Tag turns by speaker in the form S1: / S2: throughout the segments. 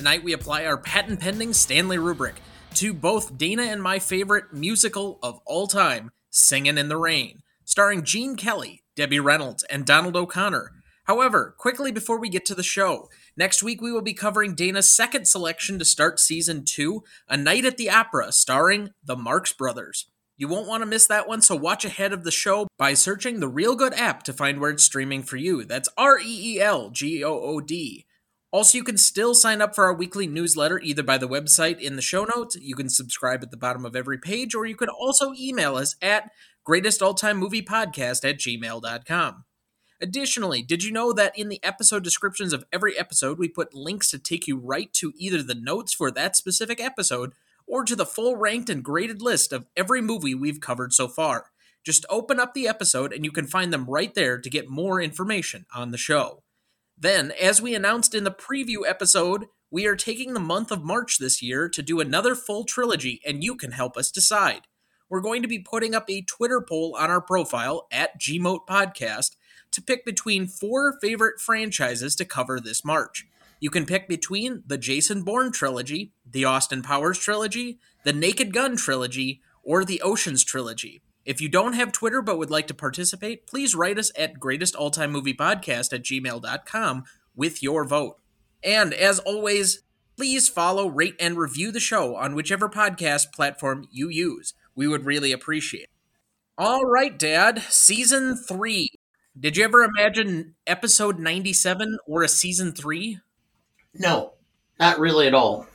S1: Tonight we apply our patent pending Stanley rubric to both Dana and my favorite musical of all time, Singin' in the Rain, starring Gene Kelly, Debbie Reynolds, and Donald O'Connor. However, quickly before we get to the show, next week we will be covering Dana's second selection to start season two, A Night at the Opera, starring the Marx Brothers. You won't want to miss that one, so watch ahead of the show by searching the Reelgood app to find where it's streaming for you. That's R E E L G O O D. Also, you can still sign up for our weekly newsletter either by the website in the show notes, you can subscribe at the bottom of every page, or you can also email us at greatestaltimemoviepodcast at gmail.com. Additionally, did you know that in the episode descriptions of every episode, we put links to take you right to either the notes for that specific episode or to the full ranked and graded list of every movie we've covered so far. Just open up the episode and you can find them right there to get more information on the show. Then, as we announced in the preview episode, we are taking the month of March this year to do another full trilogy, and you can help us decide. We're going to be putting up a Twitter poll on our profile at GMOAT Podcast to pick between four favorite franchises to cover this March. You can pick between the Jason Bourne trilogy, the Austin Powers trilogy, the Naked Gun trilogy, or the Oceans trilogy. If you don't have Twitter but would like to participate, please write us at greatestaltimemoviepodcast at gmail.com with your vote. And as always, please follow, rate, and review the show on whichever podcast platform you use. We would really appreciate it. All right, Dad, season three. Did you ever imagine episode 97 or a season three?
S2: No, not really at all.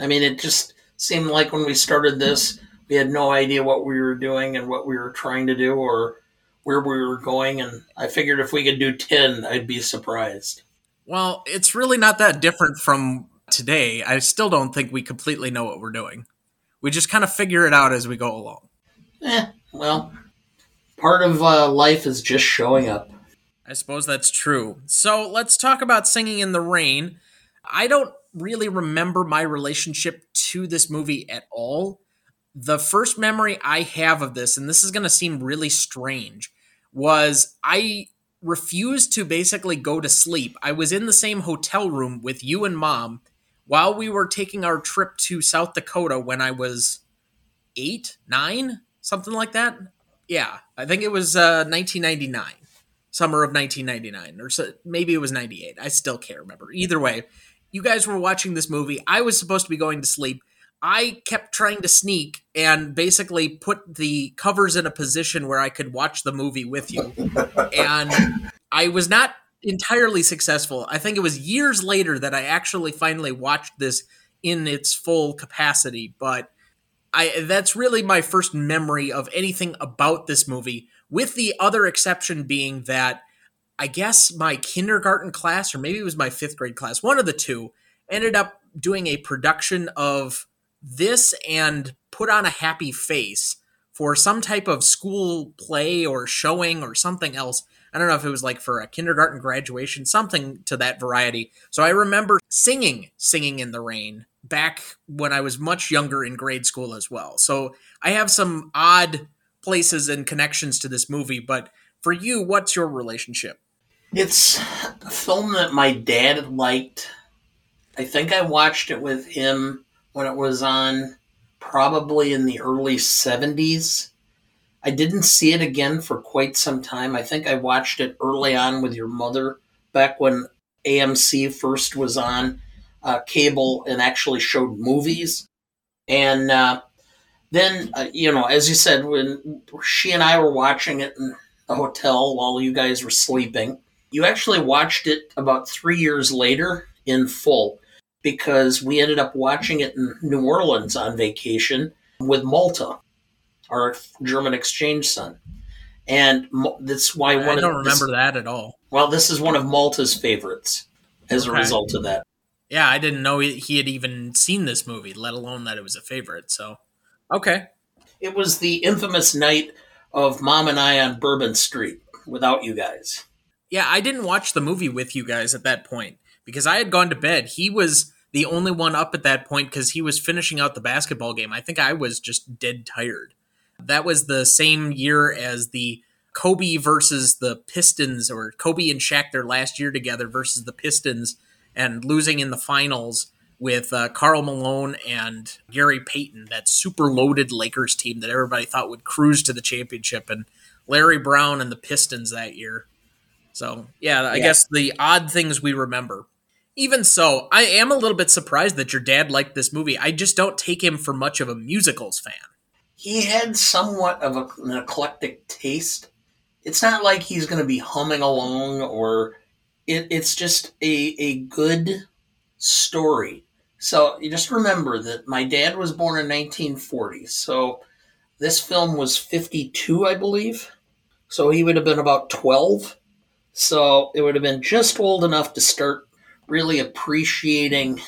S2: I mean, it just seemed like when we started this, we had no idea what we were doing and what we were trying to do or where we were going. And I figured if we could do 10, I'd be surprised.
S1: Well, it's really not that different from today. I still don't think we completely know what we're doing. We just kind of figure it out as we go along.
S2: Eh, well, part of uh, life is just showing up.
S1: I suppose that's true. So let's talk about Singing in the Rain. I don't really remember my relationship to this movie at all. The first memory I have of this, and this is going to seem really strange, was I refused to basically go to sleep. I was in the same hotel room with you and mom while we were taking our trip to South Dakota when I was eight, nine, something like that. Yeah, I think it was uh, 1999, summer of 1999, or so, maybe it was 98. I still can't remember. Either way, you guys were watching this movie. I was supposed to be going to sleep. I kept trying to sneak and basically put the covers in a position where I could watch the movie with you. and I was not entirely successful. I think it was years later that I actually finally watched this in its full capacity, but I that's really my first memory of anything about this movie with the other exception being that I guess my kindergarten class, or maybe it was my fifth grade class, one of the two, ended up doing a production of this and put on a happy face for some type of school play or showing or something else. I don't know if it was like for a kindergarten graduation, something to that variety. So I remember singing Singing in the Rain back when I was much younger in grade school as well. So I have some odd places and connections to this movie, but for you, what's your relationship?
S2: It's a film that my dad liked. I think I watched it with him when it was on probably in the early 70s. I didn't see it again for quite some time. I think I watched it early on with your mother back when AMC first was on uh, cable and actually showed movies. And uh, then, uh, you know, as you said, when she and I were watching it in the hotel while you guys were sleeping, you actually watched it about three years later in full because we ended up watching it in New Orleans on vacation with Malte, our German exchange son. And that's why one
S1: I don't
S2: of,
S1: remember
S2: this,
S1: that at all.
S2: Well, this is one of Malte's favorites as okay. a result of that.
S1: Yeah, I didn't know he had even seen this movie, let alone that it was a favorite. So, okay.
S2: It was the infamous night of Mom and I on Bourbon Street without you guys.
S1: Yeah, I didn't watch the movie with you guys at that point because I had gone to bed. He was the only one up at that point because he was finishing out the basketball game. I think I was just dead tired. That was the same year as the Kobe versus the Pistons, or Kobe and Shaq their last year together versus the Pistons, and losing in the finals with uh, Karl Malone and Gary Payton, that super loaded Lakers team that everybody thought would cruise to the championship, and Larry Brown and the Pistons that year. So, yeah, I yeah. guess the odd things we remember. Even so, I am a little bit surprised that your dad liked this movie. I just don't take him for much of a musicals fan.
S2: He had somewhat of a, an eclectic taste. It's not like he's going to be humming along or it, it's just a, a good story. So you just remember that my dad was born in 1940. So this film was 52, I believe. So he would have been about 12. So it would have been just old enough to start really appreciating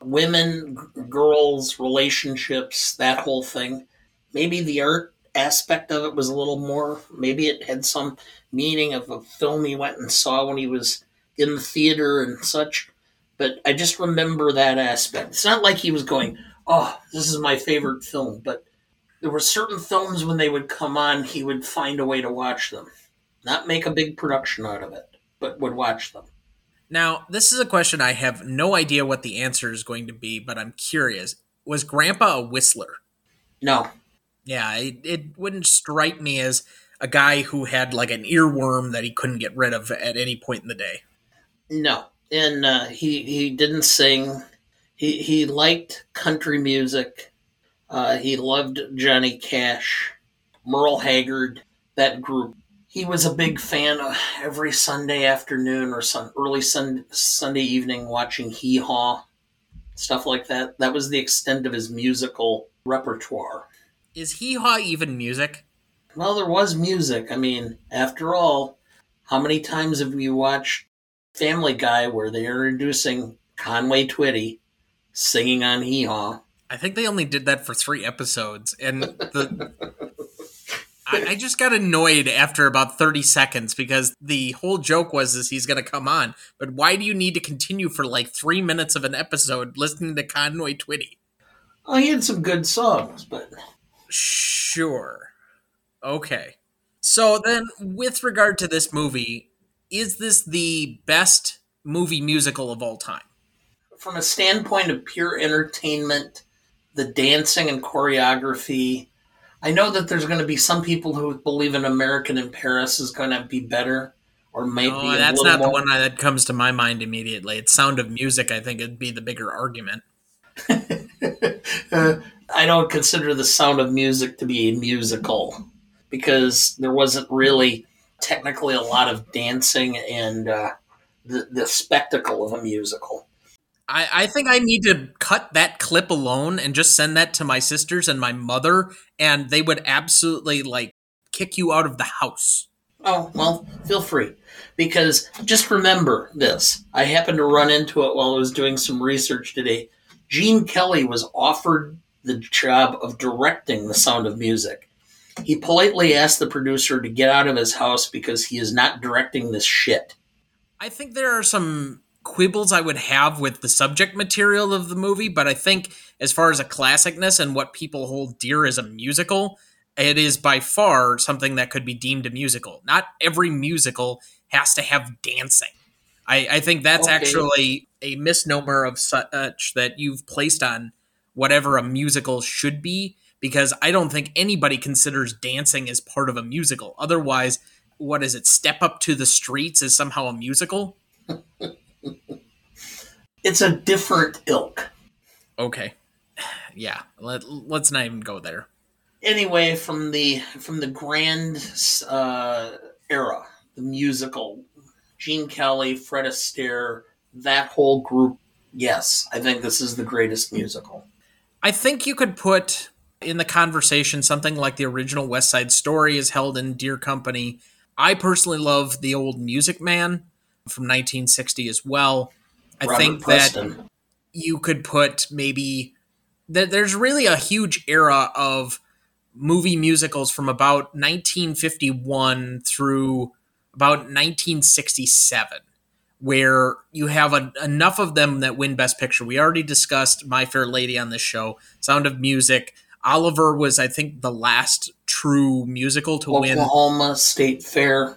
S2: women, g- girls, relationships, that whole thing. Maybe the art aspect of it was a little more, maybe it had some meaning of a film he went and saw when he was in the theater and such. But I just remember that aspect. It's not like he was going, oh, this is my favorite film, but there were certain films when they would come on, he would find a way to watch them. Not make a big production out of it, but would watch them.
S1: Now, this is a question I have no idea what the answer is going to be, but I'm curious. Was Grandpa a whistler?
S2: No.
S1: Yeah, it, it wouldn't strike me as a guy who had like an earworm that he couldn't get rid of at any point in the day.
S2: No, and uh, he he didn't sing. He he liked country music. Uh, he loved Johnny Cash, Merle Haggard, that group he was a big fan of every Sunday afternoon or some early sun, Sunday evening watching Hee Haw, stuff like that. That was the extent of his musical repertoire.
S1: Is Hee Haw even music?
S2: Well, there was music. I mean, after all, how many times have you watched Family Guy where they're introducing Conway Twitty singing on Hee Haw?
S1: I think they only did that for three episodes, and the I, I, just got annoyed after about 30 seconds because the whole joke was is he's going to come on. But why do you need to continue for like three minutes of an episode listening to Conway Twitty?
S2: Oh, he had some good songs, but.
S1: Sure. Okay. So then, with regard to this movie, is this the best movie musical of all time?
S2: From a standpoint of pure entertainment, the dancing and choreography, I know that there's going to be some people who believe an American in Paris is going to be better, or maybe
S1: no, that's not more... the one that comes to my mind immediately. It's Sound of Music. I think it'd be the bigger argument.
S2: uh, I don't consider the Sound of Music to be a musical because there wasn't really technically a lot of dancing and uh, the the spectacle of a musical.
S1: I, I think I need to cut that clip alone and just send that to my sisters and my mother, and they would absolutely like kick you out of the house.
S2: Oh, well, feel free. Because just remember this. I happened to run into it while I was doing some research today. Gene Kelly was offered the job of directing The Sound of Music. He politely asked the producer to get out of his house because he is not directing this shit.
S1: I think there are some quibbles I would have with the subject material of the movie, but I think as far as a classicness and what people hold dear as a musical, it is by far something that could be deemed a musical. Not every musical has to have dancing. I, I think that's okay. actually a misnomer of such that you've placed on whatever a musical should be, because I don't think anybody considers dancing as part of a musical. Otherwise, what is it? Step Up to the Streets is somehow a musical?
S2: it's a different ilk.
S1: Okay. Yeah, let, let's not even go there.
S2: Anyway, from the from the grand uh, era, the musical, Gene Kelly, Fred Astaire, that whole group. Yes, I think this is the greatest musical.
S1: I think you could put in the conversation something like the original West Side Story is held in dear company. I personally love the old Music Man from 1960 as well. I Robert think Preston. that you could put maybe that there's really a huge era of movie musicals from about 1951 through about 1967 where you have a, enough of them that win best picture we already discussed my fair lady on this show sound of music oliver was i think the last true musical to
S2: Oklahoma
S1: win
S2: Oklahoma State Fair.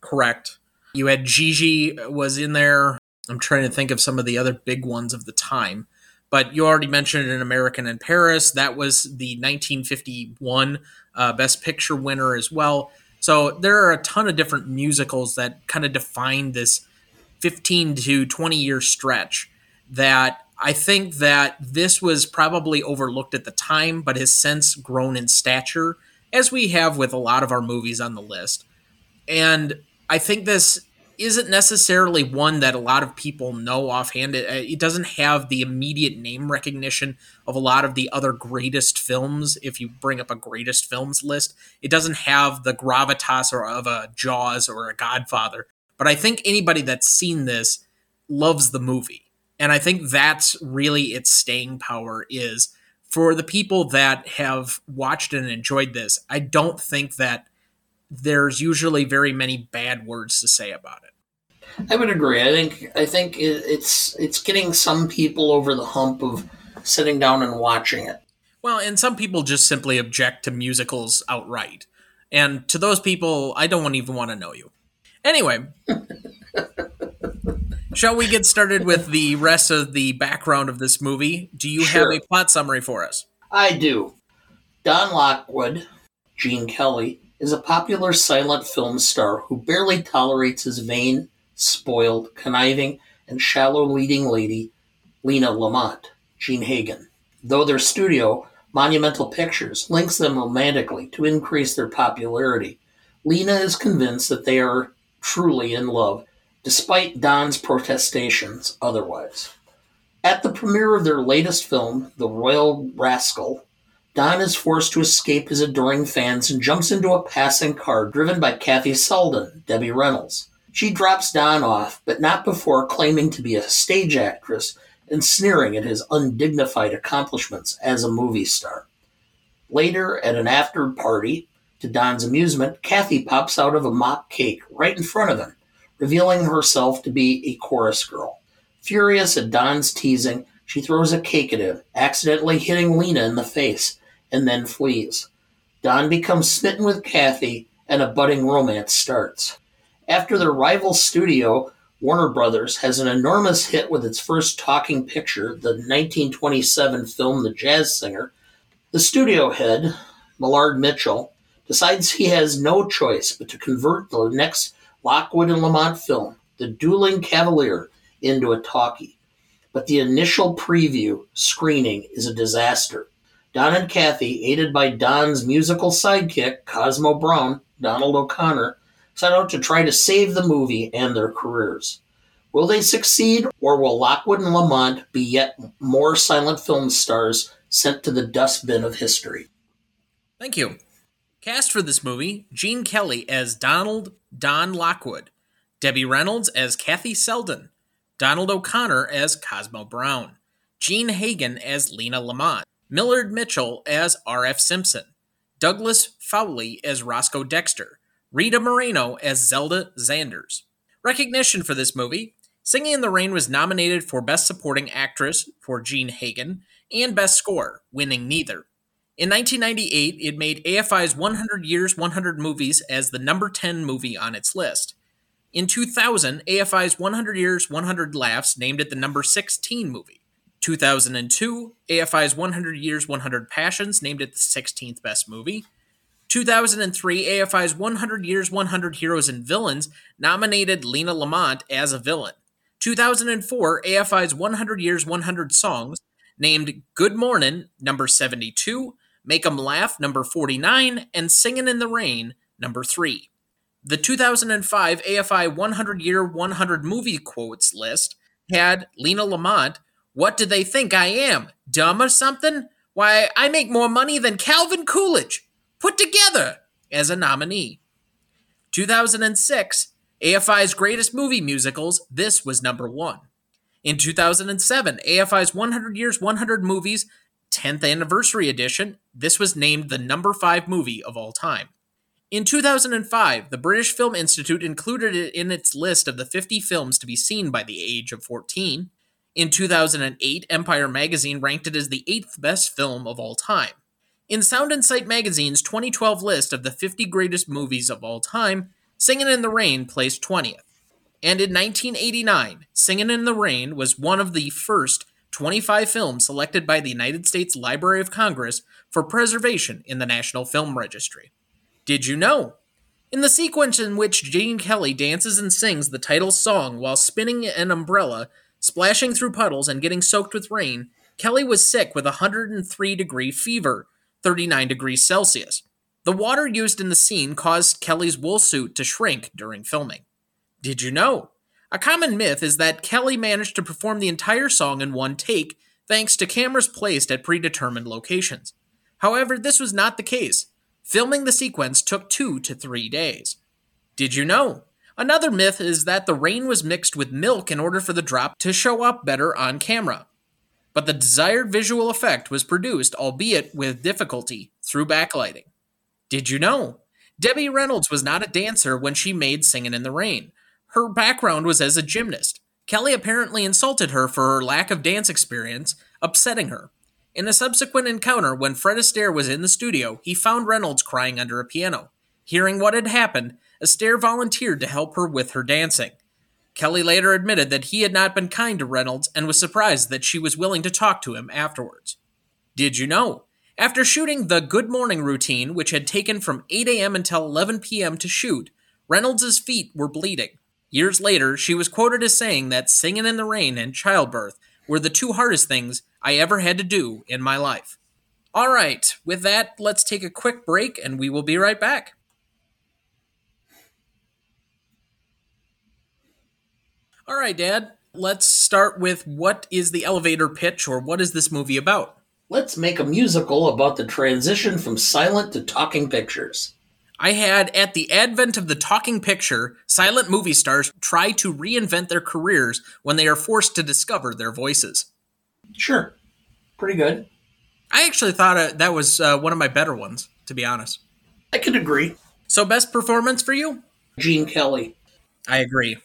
S1: Correct. You had Gigi was in there. I'm trying to think of some of the other big ones of the time. But you already mentioned an American in Paris. That was the 1951 uh, Best Picture winner as well. So there are a ton of different musicals that kind of define this 15 to 20 year stretch that I think that this was probably overlooked at the time, but has since grown in stature, as we have with a lot of our movies on the list. And I think this isn't necessarily one that a lot of people know offhand. It, it, doesn't have the immediate name recognition of a lot of the other greatest films. If you bring up a greatest films list, it doesn't have the gravitas or of a Jaws or a Godfather. But I think anybody that's seen this loves the movie, and I think that's really its staying power. Is for the people that have watched and enjoyed this. I don't think that there's usually very many bad words to say about it.
S2: I would agree. I think I think it's it's getting some people over the hump of sitting down and watching it.
S1: Well, and some people just simply object to musicals outright. And to those people, I don't even want to know you. Anyway, shall we get started with the rest of the background of this movie? Do you sure. have a plot summary for us?
S2: I do. Don Lockwood, Gene Kelly, is a popular silent film star who barely tolerates his vain, spoiled, conniving, and shallow leading lady, Lina Lamont, Jean Hagen. Though their studio, Monumental Pictures, links them romantically to increase their popularity, Lina is convinced that they are truly in love, despite Don's protestations otherwise. At the premiere of their latest film, The Royal Rascal, Don is forced to escape his adoring fans and jumps into a passing car driven by Kathy Selden, Debbie Reynolds. She drops Don off, but not before claiming to be a stage actress and sneering at his undignified accomplishments as a movie star. Later, at an after party, to Don's amusement, Kathy pops out of a mock cake right in front of him, revealing herself to be a chorus girl. Furious at Don's teasing, she throws a cake at him, accidentally hitting Lina in the face and then flees. Don becomes smitten with Kathy, and a budding romance starts. After their rival studio, Warner Brothers has an enormous hit with its first talking picture, the 1927 film The Jazz Singer. The studio head, Millard Mitchell, decides he has no choice but to convert the next Lockwood and Lamont film, The Dueling Cavalier, into a talkie. But the initial preview screening is a disaster. Don and Kathy, aided by Don's musical sidekick, Cosmo Brown, Donald O'Connor, set out to try to save the movie and their careers. Will they succeed, or will Lockwood and Lamont be yet more silent film stars sent to the dustbin of history?
S1: Thank you. Cast for this movie Gene Kelly as Donald Don Lockwood, Debbie Reynolds as Kathy Selden, Donald O'Connor as Cosmo Brown, Jean Hagen as Lina Lamont, Millard Mitchell as R.F. Simpson, Douglas Fowley as Roscoe Dexter, Rita Moreno as Zelda Zanders. Recognition for this movie Singing in the Rain was nominated for Best Supporting Actress for Jean Hagen and Best Score, winning neither. In 1998, it made AFI's 100 Years 100 Movies as the number 10 movie on its list. In 2000, AFI's 100 Years 100 Laughs named it the number 16 movie. 2002, AFI's 100 Years, 100 Passions named it the 16th best movie. 2003, AFI's 100 Years, 100 Heroes and Villains nominated Lina Lamont as a villain. 2004, AFI's 100 Years, 100 Songs named Good Morning, number 72, Make 'em Laugh, number 49, and Singin' in the Rain, number 3. The 2005 AFI 100 Year 100 Movie Quotes list had Lina Lamont what do they think I am? Dumb or something? Why, I make more money than Calvin Coolidge put together as a nominee. 2006, AFI's greatest movie musicals, this was number one. In 2007, AFI's 100 Years, 100 Movies 10th Anniversary Edition, this was named the number 5 movie of all time. In 2005, the British Film Institute included it in its list of the 50 films to be seen by the age of 14. In 2008, Empire magazine ranked it as the eighth best film of all time. In Sound and Sight magazine's 2012 list of the 50 greatest movies of all time, Singin' in the Rain placed 20th. And in 1989, Singin' in the Rain was one of the first 25 films selected by the United States Library of Congress for preservation in the National Film Registry. Did you know? In the sequence in which Gene Kelly dances and sings the title song while spinning an umbrella, splashing through puddles, and getting soaked with rain, Kelly was sick with a 103 degree fever, 39 degrees Celsius. The water used in the scene caused Kelly's wool suit to shrink during filming. Did you know? A common myth is that Kelly managed to perform the entire song in one take thanks to cameras placed at predetermined locations. However, this was not the case. Filming the sequence took two to three days. Did you know? Another myth is that the rain was mixed with milk in order for the drop to show up better on camera. But the desired visual effect was produced, albeit with difficulty, through backlighting. Did you know? Debbie Reynolds was not a dancer when she made Singin' in the Rain. Her background was as a gymnast. Kelly apparently insulted her for her lack of dance experience, upsetting her. In a subsequent encounter, when Fred Astaire was in the studio, he found Reynolds crying under a piano. Hearing what had happened, Astaire volunteered to help her with her dancing. Kelly later admitted that he had not been kind to Reynolds and was surprised that she was willing to talk to him afterwards. Did you know? After shooting the Good Morning routine, which had taken from 8 a.m. until 11 p.m. to shoot, Reynolds' feet were bleeding. Years later, she was quoted as saying that singing in the rain and childbirth were the two hardest things I ever had to do in my life. All right, with that, let's take a quick break and we will be right back. All right, Dad, let's start with what is the elevator pitch or what is this movie about?
S2: Let's make a musical about the transition from silent to talking pictures.
S1: I had at the advent of the talking picture, silent movie stars try to reinvent their careers when they are forced to discover their voices.
S2: Sure. Pretty good.
S1: I actually thought uh, that was uh, one of my better ones, to be honest.
S2: I could agree.
S1: So, best performance for you?
S2: Gene Kelly.
S1: I agree.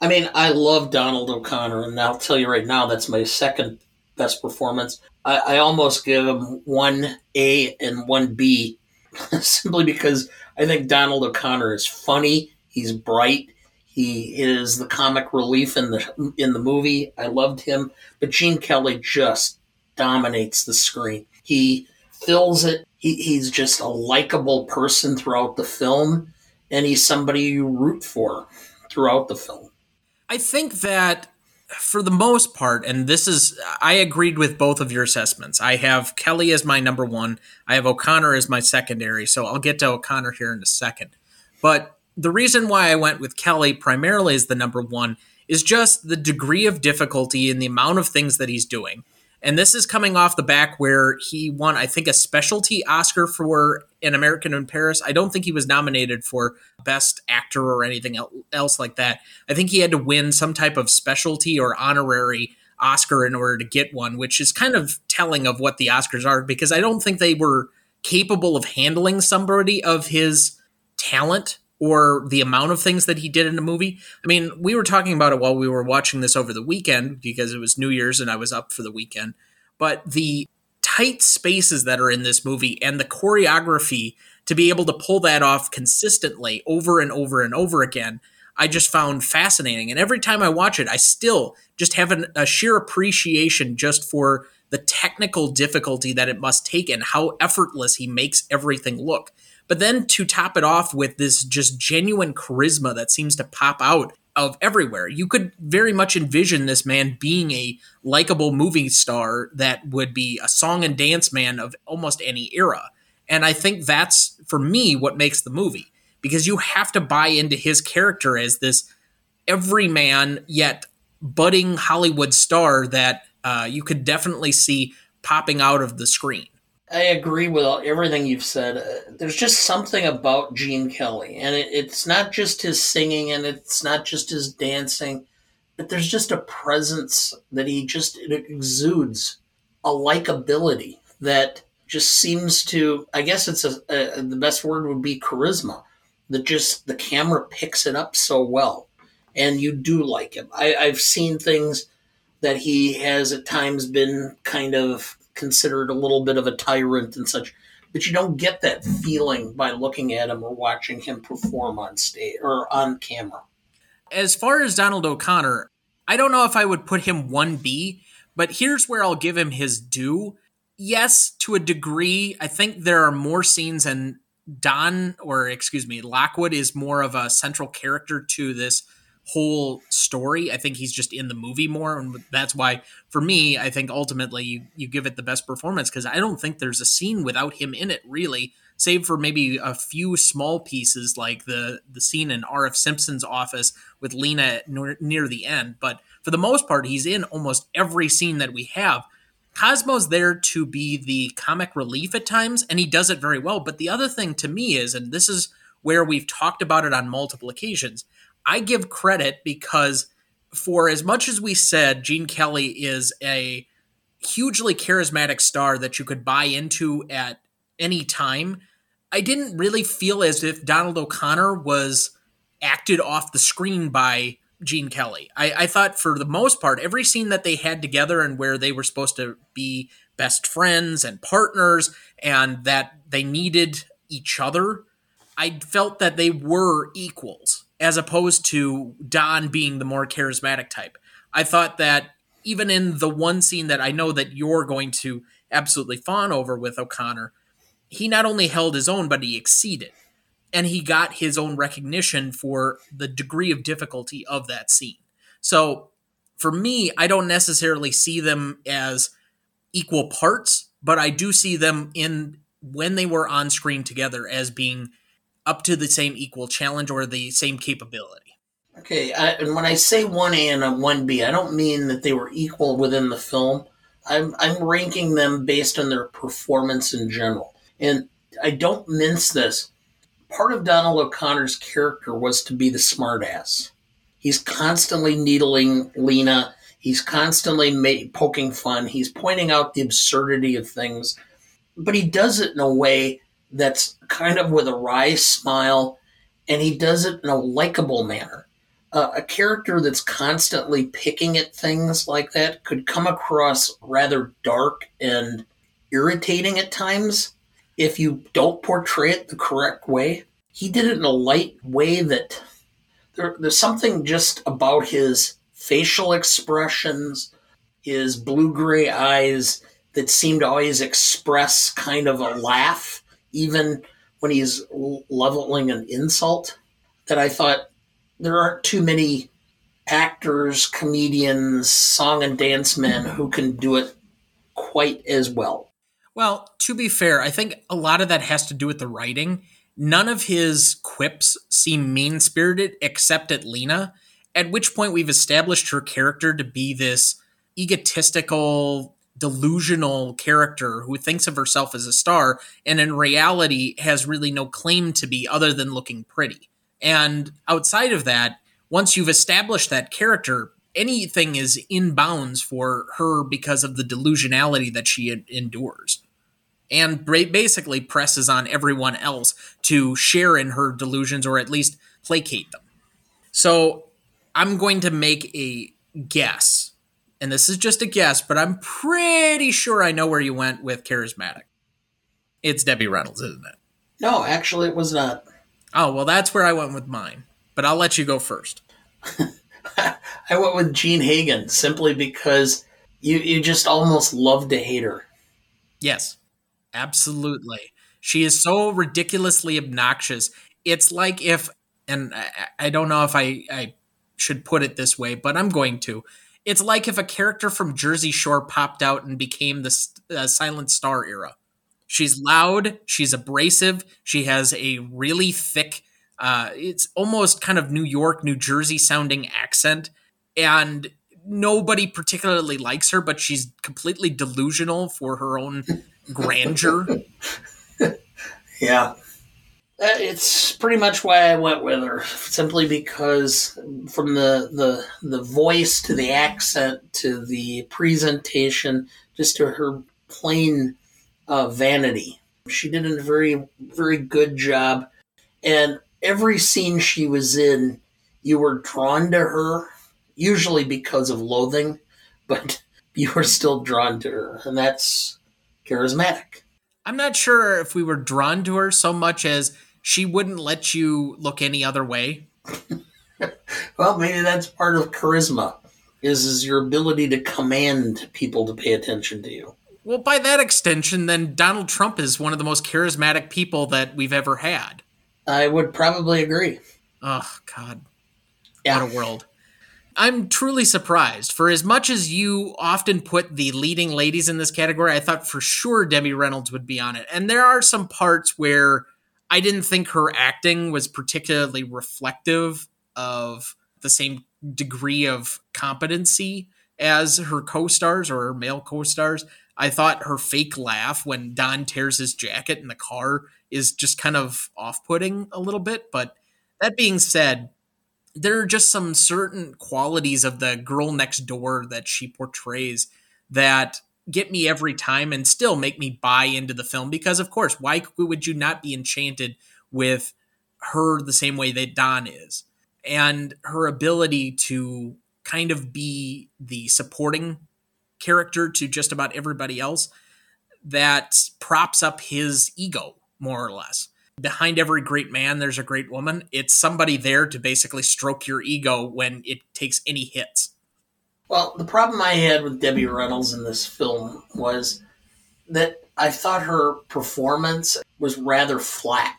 S2: I mean, I love Donald O'Connor, and I'll tell you right now, that's my second best performance. I, I almost give him one A and one B simply because I think Donald O'Connor is funny. He's bright. He is the comic relief in the in the movie. I loved him, but Gene Kelly just dominates the screen. He fills it. He, he's just a likable person throughout the film, and he's somebody you root for throughout the film.
S1: I think that for the most part, and this is, I agreed with both of your assessments. I have Kelly as my number one. I have O'Connor as my secondary. So I'll get to O'Connor here in a second. But the reason why I went with Kelly primarily as the number one is just the degree of difficulty and the amount of things that he's doing. And this is coming off the back where he won, I think, a specialty Oscar for An American in Paris. I don't think he was nominated for Best Actor or anything else like that. I think he had to win some type of specialty or honorary Oscar in order to get one, which is kind of telling of what the Oscars are because I don't think they were capable of handling somebody of his talent or the amount of things that he did in a movie. I mean, we were talking about it while we were watching this over the weekend because it was New Year's and I was up for the weekend. But the tight spaces that are in this movie and the choreography to be able to pull that off consistently over and over and over again, I just found fascinating. And every time I watch it, I still just have an, a sheer appreciation just for the technical difficulty that it must take and how effortless he makes everything look. But then to top it off with this just genuine charisma that seems to pop out of everywhere. You could very much envision this man being a likable movie star that would be a song and dance man of almost any era. And I think that's, for me, what makes the movie. Because you have to buy into his character as this everyman, yet budding Hollywood star that uh, you could definitely see popping out of the screen.
S2: I agree with everything you've said. Uh, there's just something about Gene Kelly, and it, it's not just his singing and it's not just his dancing, but there's just a presence that he just exudes a likability that just seems to i guess it's a, a, the best word would be charisma that just the camera picks it up so well and you do like him I, i've seen things that he has at times been kind of considered a little bit of a tyrant and such but you don't get that feeling by looking at him or watching him perform on stage or on camera
S1: as far as Donald O'Connor, I don't know if I would put him 1B, but here's where I'll give him his due. Yes, to a degree, I think there are more scenes and Don, or excuse me, Lockwood is more of a central character to this whole story. I think he's just in the movie more, and that's why, for me, I think ultimately you, you give it the best performance because I don't think there's a scene without him in it, really save for maybe a few small pieces like the the scene in R.F. Simpson's office with Lina near, near the end. But for the most part, he's in almost every scene that we have. Cosmo's there to be the comic relief at times, and he does it very well. But the other thing to me is, and this is where we've talked about it on multiple occasions, I give credit because for as much as we said Gene Kelly is a hugely charismatic star that you could buy into at any time, I didn't really feel as if Donald O'Connor was acted off the screen by Gene Kelly. I, I, thought for the most part, every scene that they had together and where they were supposed to be best friends and partners and that they needed each other, I felt that they were equals as opposed to Don being the more charismatic type. I thought that even in the one scene that I know that you're going to absolutely fawn over with O'Connor, he not only held his own, but he exceeded. And he got his own recognition for the degree of difficulty of that scene. So for me, I don't necessarily see them as equal parts, but I do see them in when they were on screen together as being up to the same equal challenge or the same capability.
S2: Okay, I, and when I say 1A and a 1B, I don't mean that they were equal within the film. I'm, I'm ranking them based on their performance in general. And I don't mince this. Part of Donald O'Connor's character was to be the smartass. He's constantly needling Lina. He's constantly ma- poking fun. He's pointing out the absurdity of things, but he does it in a way that's kind of with a wry smile, and he does it in a likable manner. Uh, a character that's constantly picking at things like that could come across rather dark and irritating at times if you don't portray it the correct way. He did it in a light way that there, there's something just about his facial expressions, his blue gray eyes that seem to always express kind of a laugh, even when he's leveling an insult. That I thought there aren't too many actors, comedians, song and dance men who can do it quite as well.
S1: Well, to be fair, I think a lot of that has to do with the writing. None of his quips seem mean spirited except at Lina, at which point we've established her character to be this egotistical, delusional character who thinks of herself as a star and in reality has really no claim to be other than looking pretty. And outside of that, once you've established that character, anything is in bounds for her because of the delusionality that she endures and basically presses on everyone else to share in her delusions or at least placate them. So I'm going to make a guess, and this is just a guess, but I'm pretty sure I know where you went with charismatic. It's Debbie Reynolds, isn't it?
S2: No, actually, it was not.
S1: Oh, well, that's where I went with mine, but I'll let you go first.
S2: I went with Jean Hagen simply because you, you just almost love to hate her.
S1: Yes. Absolutely. She is so ridiculously obnoxious. It's like if, and I, I don't know if I, I should put it this way, but I'm going to. It's like if a character from Jersey Shore popped out and became the uh, Silent Star era. She's loud, she's abrasive, she has a really thick, uh, it's almost kind of New York, New Jersey sounding accent. And nobody particularly likes her, but she's completely delusional for her own grandeur.
S2: yeah. Uh, it's pretty much why I went with her, simply because from the the the voice to the accent to the presentation, just to her plain uh, vanity, she did a very very good job. And every scene she was in, you were drawn to her, usually because of loathing, but you were still drawn to her, and that's charismatic.
S1: I'm not sure if we were drawn to her so much as she wouldn't let you look any other way.
S2: well, maybe that's part of charisma is is your ability to command people to pay attention to you.
S1: Well, by that extension, then Donald Trump is one of the most charismatic people that we've ever had.
S2: I would probably agree.
S1: Oh God, yeah. what a world! I'm truly surprised. For as much as you often put the leading ladies in this category, I thought for sure Debbie Reynolds would be on it. And there are some parts where I didn't think her acting was particularly reflective of the same degree of competency as her co-stars or her male co-stars. I thought her fake laugh when Don tears his jacket in the car is just kind of off-putting a little bit, but that being said, there are just some certain qualities of the girl next door that she portrays that get me every time and still make me buy into the film because of course why would you not be enchanted with her the same way that Don is? And her ability to kind of be the supporting character to just about everybody else that props up his ego more or less. Behind every great man there's a great woman. It's somebody there to basically stroke your ego when it takes any hits
S2: well, the problem I had with Debbie Reynolds in this film was that I thought her performance was rather flat.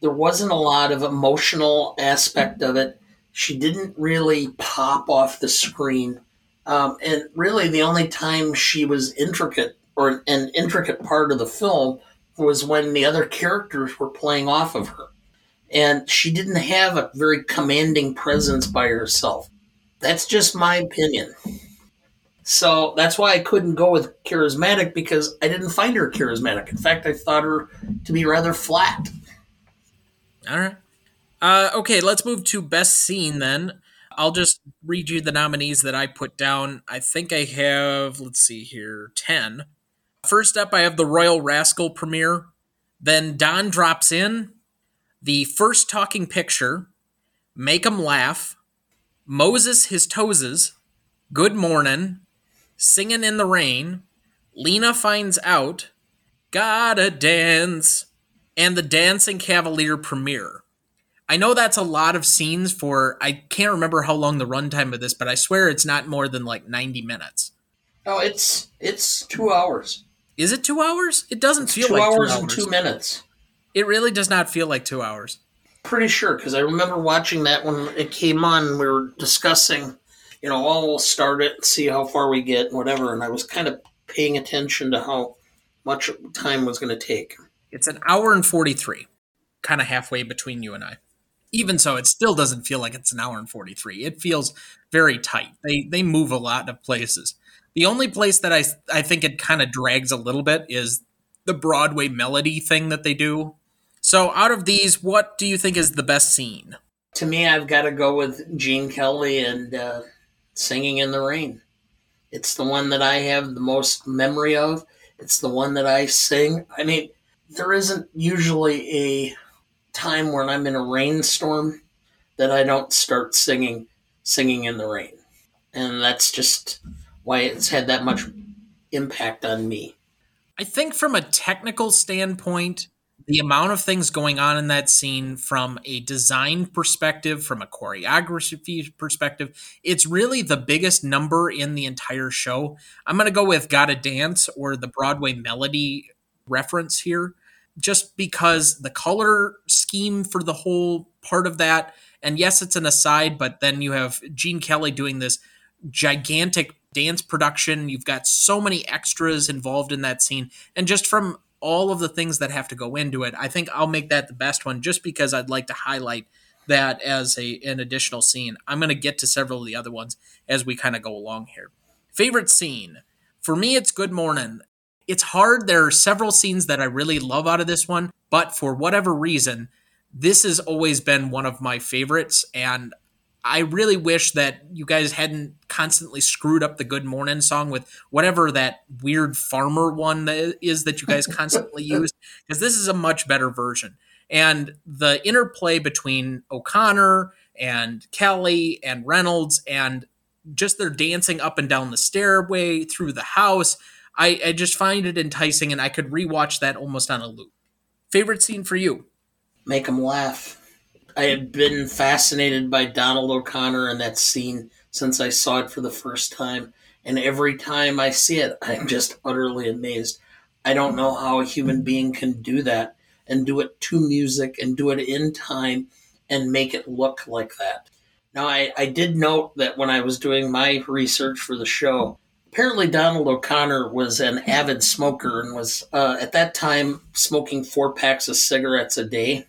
S2: There wasn't a lot of emotional aspect of it. She didn't really pop off the screen. Um, and really, the only time she was intricate or an intricate part of the film was when the other characters were playing off of her. And she didn't have a very commanding presence by herself. That's just my opinion. So that's why I couldn't go with charismatic because I didn't find her charismatic. In fact, I thought her to be rather flat.
S1: All right. Uh, okay, let's move to best scene then. I'll just read you the nominees that I put down. I think I have, let's see here, 10. First up, I have the Royal Rascal premiere. Then Don drops in. The first talking picture. Make 'em laugh. Moses His Toeses, Good Morning, Singing in the Rain, Lina Finds Out, Gotta Dance, and the Dancing Cavalier premiere. I know that's a lot of scenes for, I can't remember how long the runtime of this, but I swear it's not more than like 90 minutes.
S2: Oh, it's it's two hours.
S1: Is it two hours? It doesn't
S2: it's
S1: feel
S2: two
S1: like
S2: hours
S1: two hours
S2: and two minutes.
S1: It really does not feel like two hours
S2: pretty sure because I remember watching that when it came on. We were discussing, you know, we'll start it, see how far we get, whatever. And I was kind of paying attention to how much time was going to take.
S1: It's an hour and 43, kind of halfway between you and I. Even so, it still doesn't feel like it's an hour and 43. It feels very tight. They they move a lot of places. The only place that I I think it kind of drags a little bit is the Broadway melody thing that they do so, out of these, what do you think is the best scene?
S2: To me, I've got to go with Gene Kelly and uh, Singing in the Rain. It's the one that I have the most memory of. It's the one that I sing. I mean, there isn't usually a time when I'm in a rainstorm that I don't start singing singing in the rain. And that's just why it's had that much impact on me.
S1: I think from a technical standpoint, the amount of things going on in that scene from a design perspective, from a choreography perspective, it's really the biggest number in the entire show. I'm going to go with Gotta Dance or the Broadway Melody reference here, just because the color scheme for the whole part of that, and yes, it's an aside, but then you have Gene Kelly doing this gigantic dance production. You've got so many extras involved in that scene. And just from all of the things that have to go into it. I think I'll make that the best one just because I'd like to highlight that as a an additional scene. I'm going to get to several of the other ones as we kind of go along here. Favorite scene. For me it's Good Morning. It's hard. There are several scenes that I really love out of this one, but for whatever reason, this has always been one of my favorites. And I really wish that you guys hadn't constantly screwed up the Good Morning song with whatever that weird farmer one that is that you guys constantly use, because this is a much better version. And the interplay between O'Connor and Kelly and Reynolds and just their dancing up and down the stairway through the house, I, I just find it enticing and I could rewatch that almost on a loop. Favorite scene for you?
S2: Make them laugh. I have been fascinated by Donald O'Connor and that scene since I saw it for the first time. And every time I see it, I'm just utterly amazed. I don't know how a human being can do that and do it to music and do it in time and make it look like that. Now, I, I did note that when I was doing my research for the show, apparently Donald O'Connor was an avid smoker and was uh, at that time smoking four packs of cigarettes a day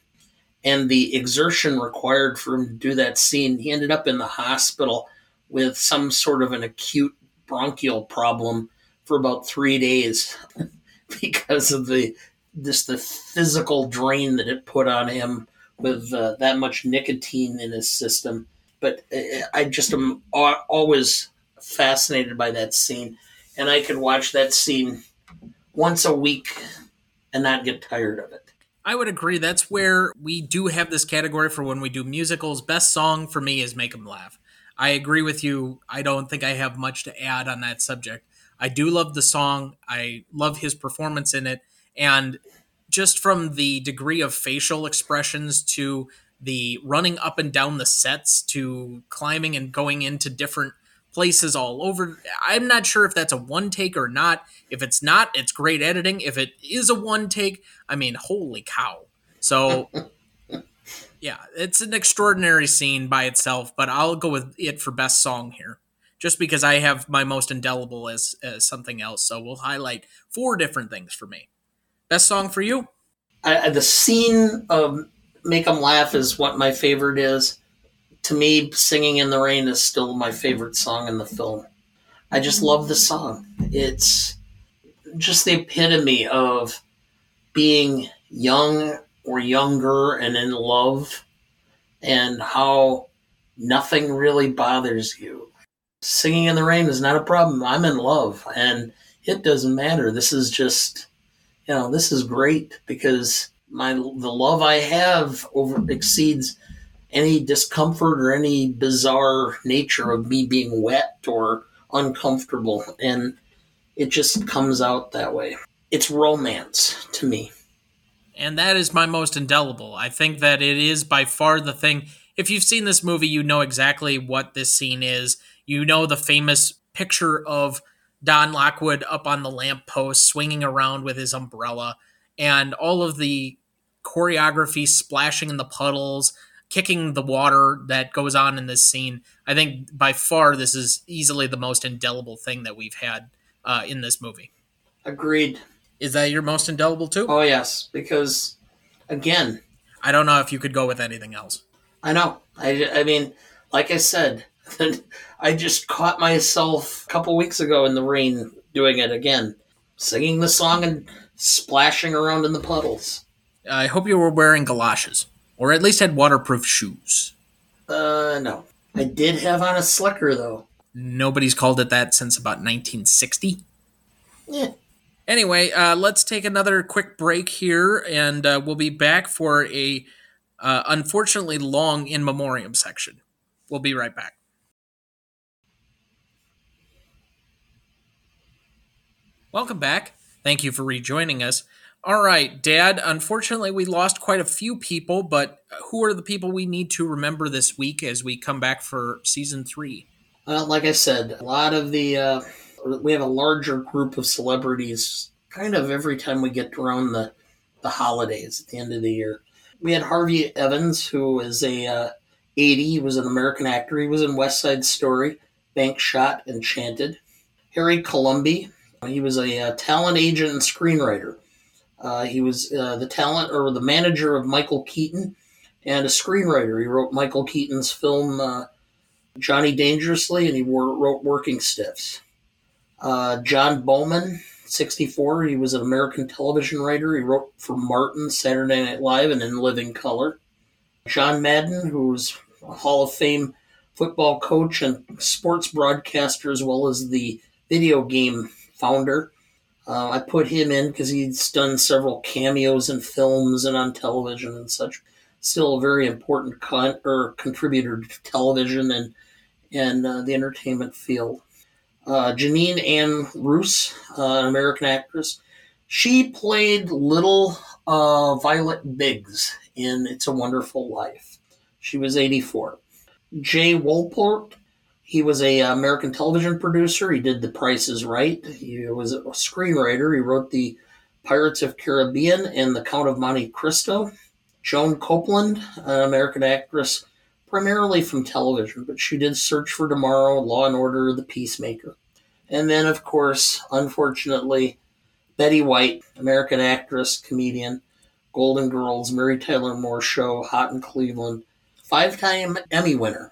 S2: and the exertion required for him to do that scene, he ended up in the hospital with some sort of an acute bronchial problem for about three days because of the just the physical drain that it put on him with uh, that much nicotine in his system. But uh, I just am always fascinated by that scene, and I could watch that scene once a week and not get tired of it.
S1: I would agree. That's where we do have this category for when we do musicals. Best song for me is Make 'em Laugh. I agree with you. I don't think I have much to add on that subject. I do love the song. I love his performance in it. And just from the degree of facial expressions to the running up and down the sets to climbing and going into different places all over. I'm not sure if that's a one take or not. If it's not, it's great editing. If it is a one take, I mean, holy cow. So, yeah, it's an extraordinary scene by itself, but I'll go with it for best song here. Just because I have my most indelible as, as something else. So we'll highlight four different things for me. Best song for you?
S2: I, the scene of Make Them Laugh is what my favorite is to me, Singing in the Rain is still my favorite song in the film. I just love the song. It's just the epitome of being young or younger and in love and how nothing really bothers you. Singing in the rain is not a problem. I'm in love and it doesn't matter. This is just, you know, this is great because my the love I have over exceeds any discomfort or any bizarre nature of me being wet or uncomfortable. And it just comes out that way. It's romance to me.
S1: And that is my most indelible. I think that it is by far the thing. If you've seen this movie, you know exactly what this scene is. You know the famous picture of Don Lockwood up on the lamppost swinging around with his umbrella and all of the choreography splashing in the puddles, kicking the water that goes on in this scene. I think by far this is easily the most indelible thing that we've had uh, in this movie.
S2: Agreed.
S1: Is that your most indelible too?
S2: Oh yes, because again,
S1: I don't know if you could go with anything else.
S2: I know. I, I mean, like I said, I just caught myself a couple weeks ago in the rain doing it again, singing the song and splashing around in the puddles.
S1: I hope you were wearing galoshes or at least had waterproof shoes.
S2: Uh, no. I did have on a slicker though.
S1: Nobody's called it that since about 1960.
S2: Yeah.
S1: Anyway, uh, let's take another quick break here, and uh, we'll be back for a uh, unfortunately long in memoriam section. We'll be right back. Welcome back. Thank you for rejoining us. All right, Dad. Unfortunately, we lost quite a few people, but who are the people we need to remember this week as we come back for season three?
S2: Uh, like I said, a lot of the uh, we have a larger group of celebrities kind of every time we get around the the holidays at the end of the year. We had Harvey Evans, who is a uh, 80. He was an American actor. He was in West Side Story, Bank Shot, Enchanted. Harry Colomby, he was a, a uh, talent agent and screenwriter. Uh, he was uh, the talent or the manager of Michael Keaton and a screenwriter. He wrote Michael Keaton's film uh, Johnny Dangerously and he wrote Working Stiffs. Uh, John Bowman, 64, he was an American television writer. He wrote for Martin, Saturday Night Live, and In Living Color. John Madden, who's a Hall of Fame football coach and sports broadcaster, as well as the video game founder. Uh, I put him in because he's done several cameos in films and on television and such. Still a very important con- or contributor to television and and uh, the entertainment field. Uh, Jeanine Ann Roose, uh, an American actress, she played little uh, Violet Biggs in It's a Wonderful Life. She was 84. Jay Wolpert, he was a American television producer. He did The Price is Right. He was a screenwriter. He wrote the Pirates of Caribbean and The Count of Monte Cristo. Joan Copeland, an American actress, primarily from television, but she did Search for Tomorrow, Law and Order, The Peacemaker. And then, of course, unfortunately, Betty White, American actress, comedian, Golden Girls, Mary Tyler Moore Show, Hot in Cleveland, five time Emmy winner.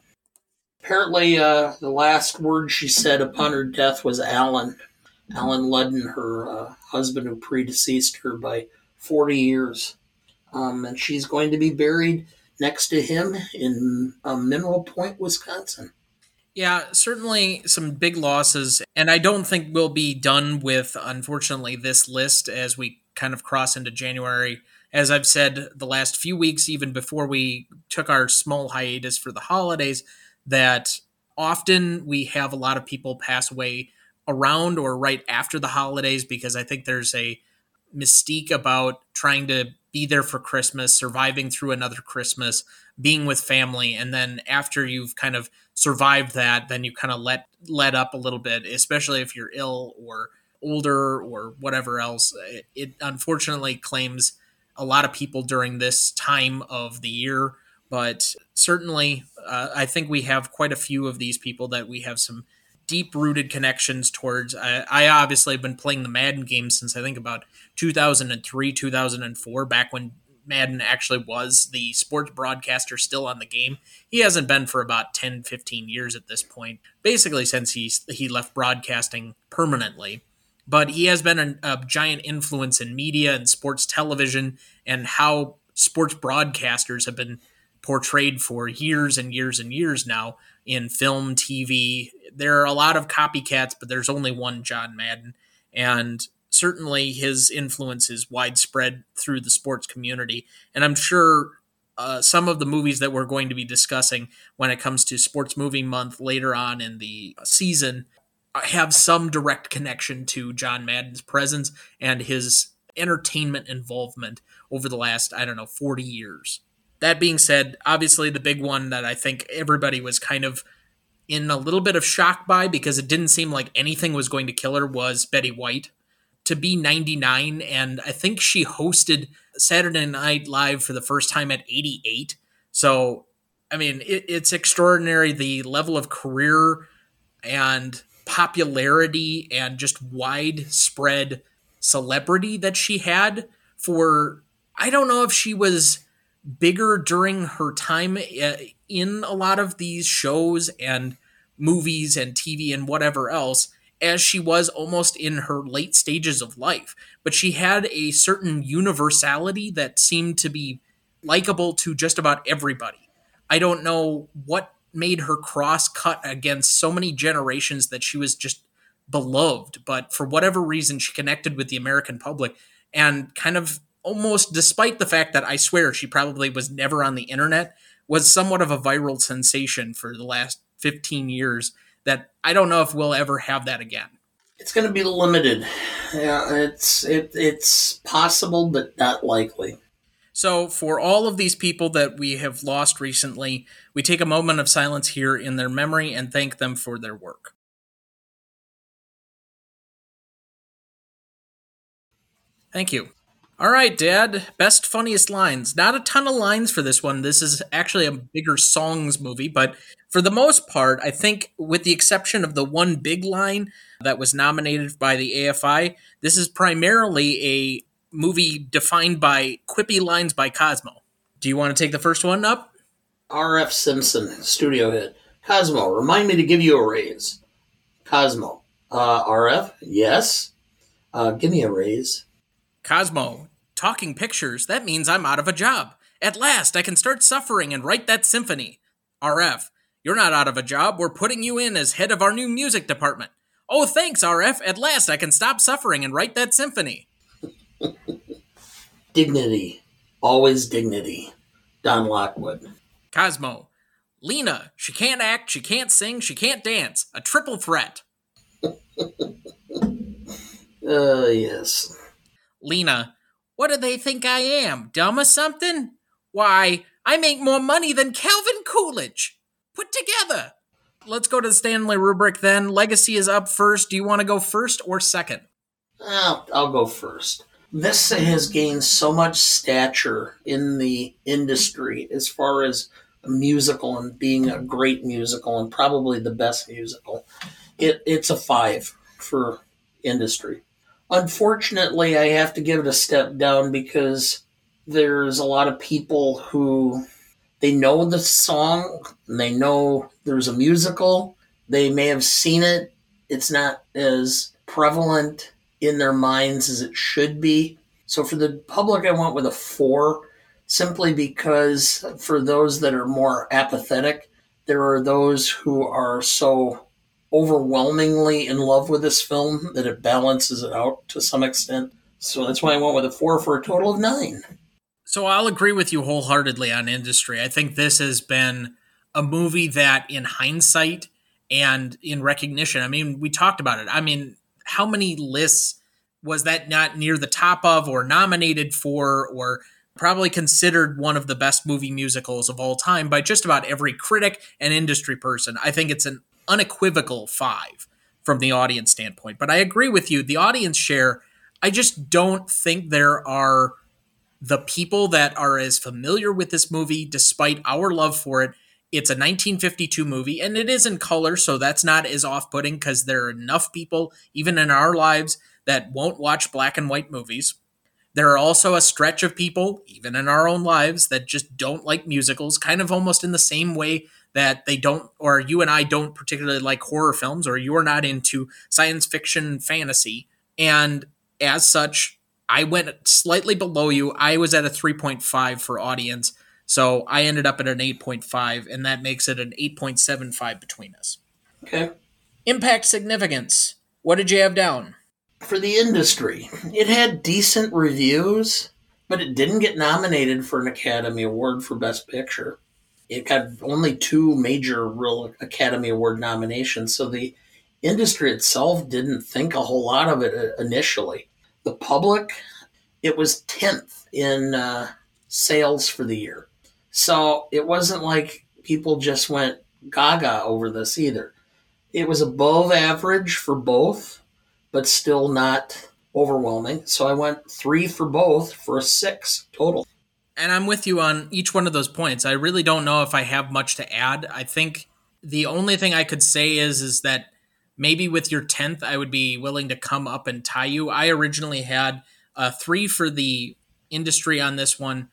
S2: Apparently, uh, the last word she said upon her death was Allen. Allen Ludden, her uh, husband who predeceased her by 40 years. Um, and she's going to be buried next to him in um, Mineral Point, Wisconsin.
S1: Yeah, certainly some big losses. And I don't think we'll be done with, unfortunately, this list as we kind of cross into January. As I've said the last few weeks, even before we took our small hiatus for the holidays, that often we have a lot of people pass away around or right after the holidays because I think there's a mystique about trying to be there for Christmas, surviving through another Christmas, being with family, and then after you've kind of survived that, then you kind of let let up a little bit, especially if you're ill or older or whatever else. It, it unfortunately claims a lot of people during this time of the year, but certainly uh, I think we have quite a few of these people that we have some deep rooted connections towards. I, I, obviously have been playing the Madden game since I think about 2003, 2004, back when Madden actually was the sports broadcaster still on the game. He hasn't been for about 10, 15 years at this point, basically since he's, he left broadcasting permanently. But he has been a, a giant influence in media and sports television and how sports broadcasters have been portrayed for years and years and years now in film, TV. There are a lot of copycats, but there's only one John Madden. And certainly his influence is widespread through the sports community. And I'm sure uh, some of the movies that we're going to be discussing when it comes to Sports Movie Month later on in the season have some direct connection to John Madden's presence and his entertainment involvement over the last, I don't know, 40 years. That being said, obviously the big one that I think everybody was kind of in a little bit of shock by because it didn't seem like anything was going to kill her was Betty White to be 99 and I think she hosted Saturday Night Live for the first time at 88. So, I mean, it, it's extraordinary the level of career and popularity and just widespread celebrity that she had for I don't know if she was bigger during her time uh, in a lot of these shows and movies and TV and whatever else as she was almost in her late stages of life. But she had a certain universality that seemed to be likable to just about everybody. I don't know what made her cross cut against so many generations that she was just beloved, but for whatever reason, she connected with the American public and kind of almost despite the fact that I swear she probably was never on the internet, was somewhat of a viral sensation for the last 15 years that I don't know if we'll ever have that again.
S2: It's going to be limited. Yeah, it's it, it's possible, but not likely.
S1: So, for all of these people that we have lost recently, we take a moment of silence here in their memory and thank them for their work. Thank you. All right, Dad. Best funniest lines. Not a ton of lines for this one. This is actually a bigger songs movie, but for the most part, I think, with the exception of the one big line that was nominated by the AFI, this is primarily a movie defined by quippy lines by Cosmo. Do you want to take the first one up?
S2: R.F. Simpson, studio hit. Cosmo, remind me to give you a raise. Cosmo, uh, RF, yes. Uh, give me a raise.
S1: Cosmo, talking pictures, that means I'm out of a job. At last, I can start suffering and write that symphony. RF, you're not out of a job. We're putting you in as head of our new music department. Oh, thanks, RF. At last, I can stop suffering and write that symphony.
S2: dignity. Always dignity. Don Lockwood.
S1: Cosmo, Lina, she can't act, she can't sing, she can't dance. A triple threat.
S2: Uh, yes.
S1: Lina, what do they think I am? Dumb or something? Why, I make more money than Calvin Coolidge. Put together. Let's go to the Stanley rubric then. Legacy is up first. Do you want to go first or second?
S2: I'll, I'll go first. This has gained so much stature in the industry as far as a musical and being a great musical and probably the best musical. It, it's a five for industry. Unfortunately, I have to give it a step down because there's a lot of people who they know the song, they know there's a musical, they may have seen it. It's not as prevalent in their minds as it should be. So for the public, I went with a four, simply because for those that are more apathetic, there are those who are so overwhelmingly in love with this film that it balances it out to some extent. So that's why I went with a four for a total of nine.
S1: So I'll agree with you wholeheartedly on industry. I think this has been a movie that, in hindsight and in recognition, I mean, we talked about it. I mean, how many lists was that not near the top of, or nominated for, or probably considered one of the best movie musicals of all time by just about every critic and industry person? I think it's an unequivocal five from the audience standpoint. But I agree with you. The audience share, I just don't think there are the people that are as familiar with this movie, despite our love for it. It's a 1952 movie, and it is in color, so that's not as off putting because there are enough people, even in our lives, that won't watch black and white movies. There are also a stretch of people, even in our own lives, that just don't like musicals, kind of almost in the same way that they don't, or you and I don't particularly like horror films, or you're not into science fiction fantasy. And as such, I went slightly below you. I was at a 3.5 for audience. So I ended up at an 8.5, and that makes it an 8.75 between us.
S2: Okay.
S1: Impact significance. What did you have down?
S2: For the industry, it had decent reviews, but it didn't get nominated for an Academy Award for Best Picture it got only two major real Academy Award nominations, so the industry itself didn't think a whole lot of it uh, initially. The public, it was 10th in uh, sales for the year. So it wasn't like people just went gaga over this either. It was above average for both, but still not overwhelming. So I went three for both for a six total
S1: and I'm with you on each one of those points. I really don't know if I have much to add. I think the only thing I could say is is that maybe with your 10th I would be willing to come up and tie you. I originally had a 3 for the industry on this one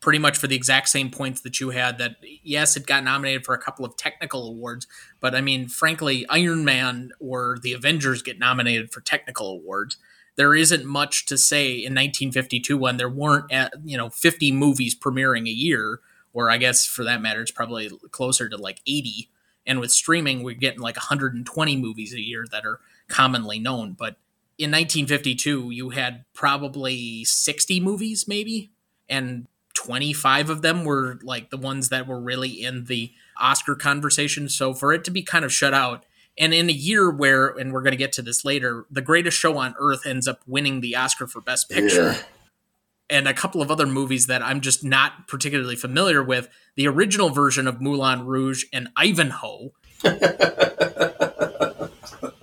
S1: pretty much for the exact same points that you had that yes it got nominated for a couple of technical awards but i mean frankly iron man or the avengers get nominated for technical awards there isn't much to say in 1952 when there weren't at, uh, you know 50 movies premiering a year or i guess for that matter it's probably closer to like 80 and with streaming we're getting like 120 movies a year that are commonly known. But in 1952 you had probably 60 movies maybe? And 25 of them were like the ones that were really in the oscar conversation. So for it to be kind of shut out and in a year where, and we're going to get to this later, the greatest show on earth ends up winning the Oscar for Best Picture. Yeah. And a couple of other movies that I'm just not particularly familiar with. The original version of Moulin Rouge and Ivanhoe. I,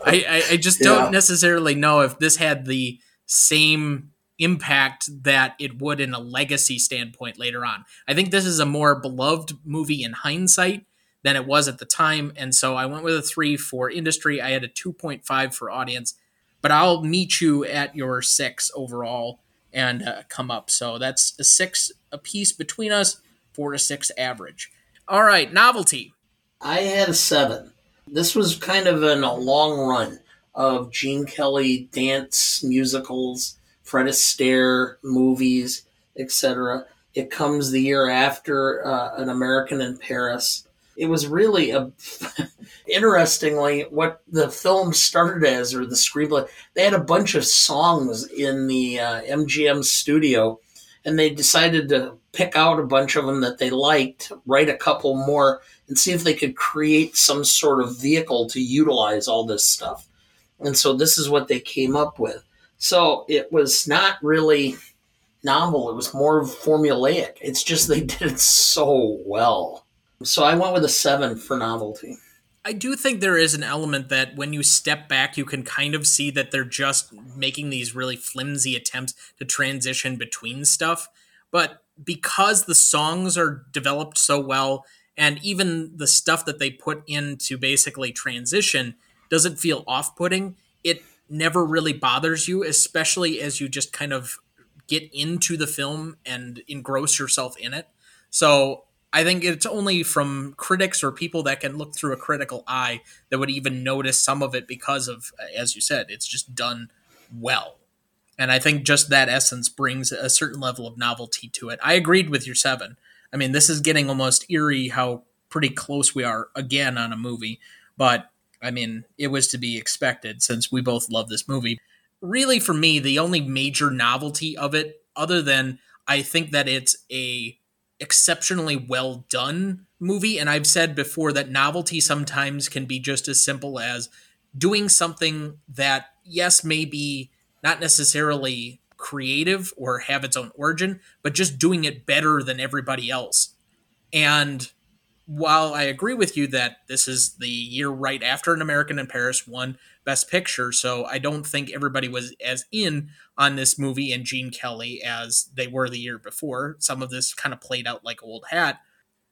S1: I, I, just don't necessarily know if this had the same impact that it would in a legacy standpoint later on. I think this is a more beloved movie in hindsight than it was at the time. And so I went with a three for industry. I had a 2.5 for audience, but I'll meet you at your six overall and uh, come up. So that's a six a piece between us, four to six average. All right, novelty.
S2: I had a seven. This was kind of in a long run of Gene Kelly dance musicals, Fred Astaire movies, etc. It comes the year after uh, An American in Paris. It was really a interestingly what the film started as, or the screenplay. They had a bunch of songs in the uh, MGM studio, and they decided to pick out a bunch of them that they liked, write a couple more, and see if they could create some sort of vehicle to utilize all this stuff. And so this is what they came up with. So it was not really novel, it was more formulaic. It's just they did it so well. So I went with a seven for novelty.
S1: I do think there is an element that when you step back, you can kind of see that they're just making these really flimsy attempts to transition between stuff. But because the songs are developed so well, and even the stuff that they put in to basically transition doesn't feel off putting, it never really bothers you, especially as you just kind of get into the film and engross yourself in it. So I think it's only from critics or people that can look through a critical eye that would even notice some of it because of, as you said, it's just done well. And I think just that essence brings a certain level of novelty to it. I agreed with your seven. I mean, this is getting almost eerie how pretty close we are again on a movie. But I mean, it was to be expected since we both love this movie. Really, for me, the only major novelty of it, other than I think that it's a exceptionally well done movie. And I've said before that novelty sometimes can be just as simple as doing something that, yes, may be not necessarily creative or have its own origin, but just doing it better than everybody else. And while I agree with you that this is the year right after An American in Paris won Best Picture, so I don't think everybody was as in on this movie and Gene Kelly as they were the year before. Some of this kind of played out like old hat.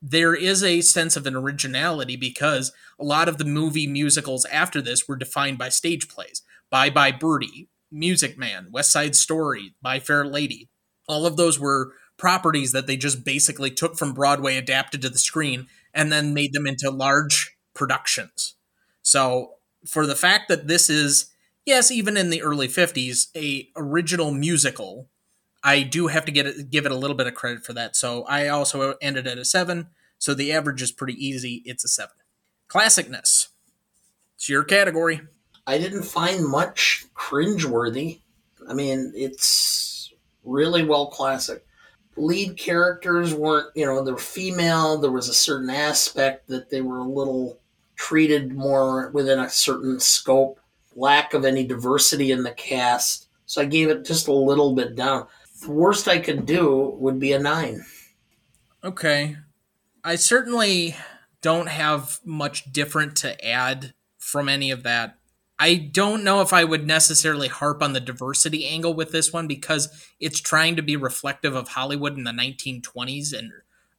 S1: There is a sense of an originality because a lot of the movie musicals after this were defined by stage plays. Bye Bye Birdie, Music Man, West Side Story, My Fair Lady. All of those were properties that they just basically took from Broadway, adapted to the screen, and then made them into large productions. So for the fact that this is yes, even in the early 50s, a original musical, I do have to get it, give it a little bit of credit for that. So I also ended at a 7, so the average is pretty easy. It's a 7. Classicness. It's your category.
S2: I didn't find much cringeworthy. I mean, it's really well classic lead characters weren't, you know, they're female. There was a certain aspect that they were a little treated more within a certain scope. Lack of any diversity in the cast. So I gave it just a little bit down. The worst I could do would be a nine.
S1: Okay. I certainly don't have much different to add from any of that. I don't know if I would necessarily harp on the diversity angle with this one because it's trying to be reflective of Hollywood in the 1920s and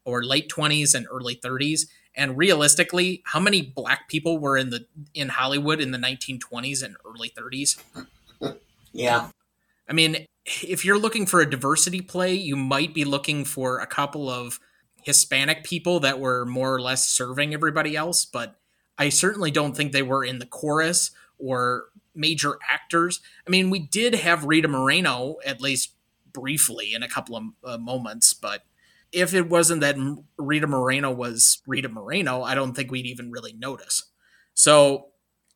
S1: or late 20s and early 30s. And realistically, how many black people were in the in Hollywood in the 1920s and early 30s?
S2: Yeah.
S1: I mean, if you're looking for a diversity play, you might be looking for a couple of Hispanic people that were more or less serving everybody else, but I certainly don't think they were in the chorus or major actors. I mean, we did have Rita Moreno at least briefly in a couple of uh, moments, but if it wasn't that Rita Moreno was Rita Moreno, I don't think we'd even really notice. So,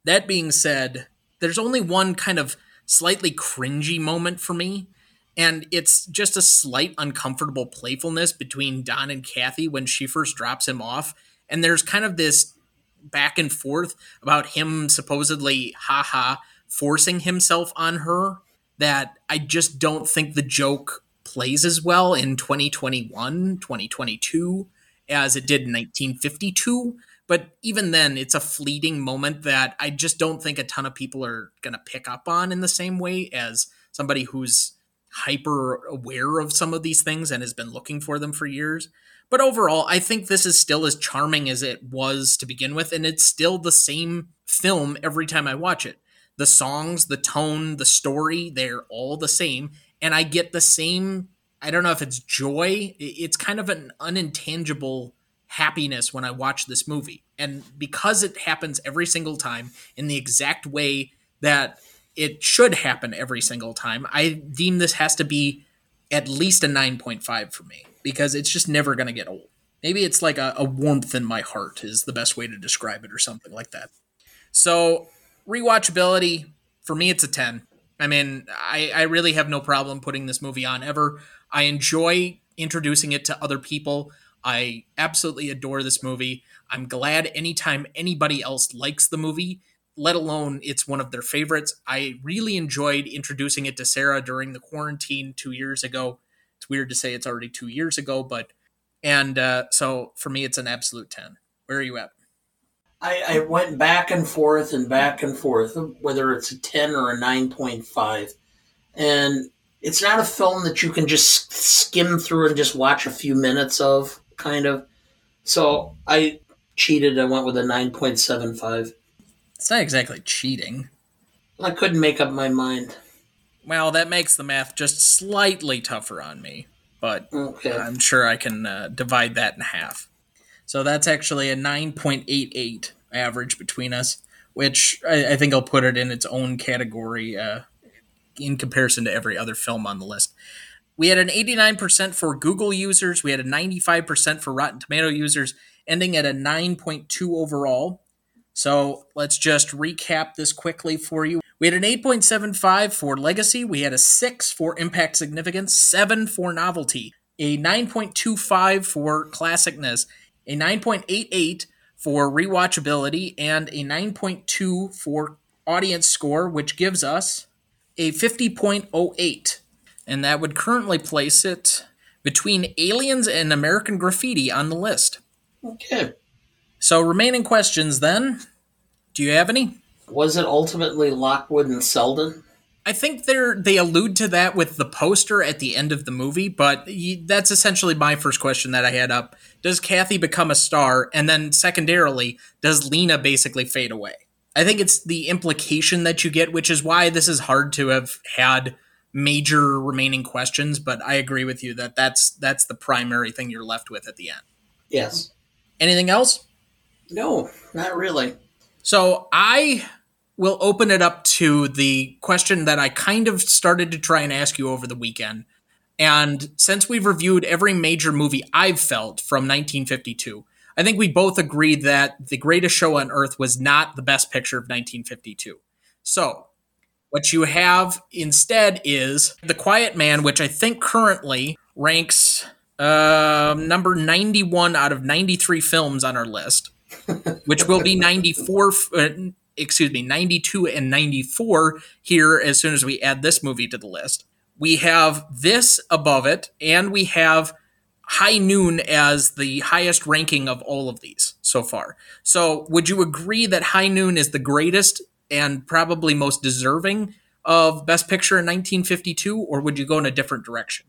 S1: that being said, there's only one kind of slightly cringy moment for me, and it's just a slight uncomfortable playfulness between Don and Kathy when she first drops him off. And there's kind of this back and forth about him supposedly, haha, forcing himself on her that I just don't think the joke plays as well in 2021, 2022 as it did in 1952. But even then, it's a fleeting moment that I just don't think a ton of people are going to pick up on in the same way as somebody who's hyper aware of some of these things and has been looking for them for years. But overall, I think this is still as charming as it was to begin with, and it's still the same film every time I watch it. The songs, the tone, the story, they're all the same. And I get the same, I don't know if it's joy, it's kind of an unintangible happiness when I watch this movie. And because it happens every single time in the exact way that it should happen every single time, I deem this has to be at least a 9.5 for me because it's just never going to get old. Maybe it's like a, a warmth in my heart is the best way to describe it or something like that. So, rewatchability, for me, it's a 10. I mean, I, I really have no problem putting this movie on ever. I enjoy introducing it to other people. I absolutely adore this movie. I'm glad anytime anybody else likes the movie, let alone it's one of their favorites. I really enjoyed introducing it to Sarah during the quarantine two years ago. It's weird to say it's already two years ago, but and uh, so for me, it's an absolute 10. Where are you at?
S2: I, I went back and forth and back and forth, whether it's a 10 or a 9.5. And it's not a film that you can just skim through and just watch a few minutes of, kind of. So I cheated. I went with a 9.75.
S1: It's not exactly cheating.
S2: I couldn't make up my mind.
S1: Well, that makes the math just slightly tougher on me, but
S2: Okay.
S1: I'm sure I can uh, divide that in half. So that's actually a 9.88 average between us, which I, I think I'll put it in its own category uh, in comparison to every other film on the list. We had an 89% for Google users, we had a 95% for Rotten Tomato users, ending at a 9.2 overall. So let's just recap this quickly for you. We had an 8.75 for Legacy, we had a 6 for Impact Significance, 7 for Novelty, a 9.25 for Classicness, a 9.88 for Rewatchability, and a 9.2 for Audience Score, which gives us a 50.08. And that would currently place it between Aliens and American Graffiti on the list.
S2: Okay.
S1: So, remaining questions then. Do you have any?
S2: Was it ultimately Lockwood and Selden?
S1: I think they're they allude to that with the poster at the end of the movie, but that's essentially my first question that I had up. Does Kathy become a star, and then secondarily, does Lina basically fade away? I think it's the implication that you get, which is why this is hard to have had major remaining questions. But I agree with you that that's that's the primary thing you're left with at the end.
S2: Yes.
S1: Anything else?
S2: No, not really.
S1: So I will open it up to the question that I kind of started to try and ask you over the weekend. And since we've reviewed every major movie I've felt from 1952, I think we both agreed that The Greatest Show on Earth was not the best picture of 1952. So, what you have instead is The Quiet Man, which I think currently ranks um, number 91 out of 93 films on our list, which will be 94, uh, excuse me, 92 and 94 here as soon as we add this movie to the list. We have this above it, and we have High Noon as the highest ranking of all of these so far. So, would you agree that High Noon is the greatest and probably most deserving of Best Picture in 1952, or would you go in a different direction?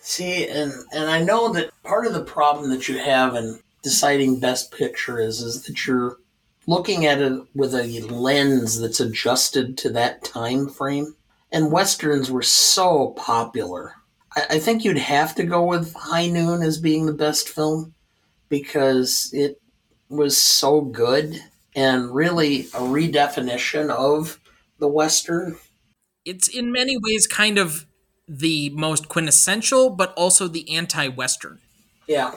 S2: See, and and I know that part of the problem that you have in deciding best picture is is that you're looking at it with a lens that's adjusted to that time frame. And westerns were so popular. I, I think you'd have to go with High Noon as being the best film because it was so good and really a redefinition of the western.
S1: It's in many ways kind of the most quintessential, but also the anti Western.
S2: Yeah.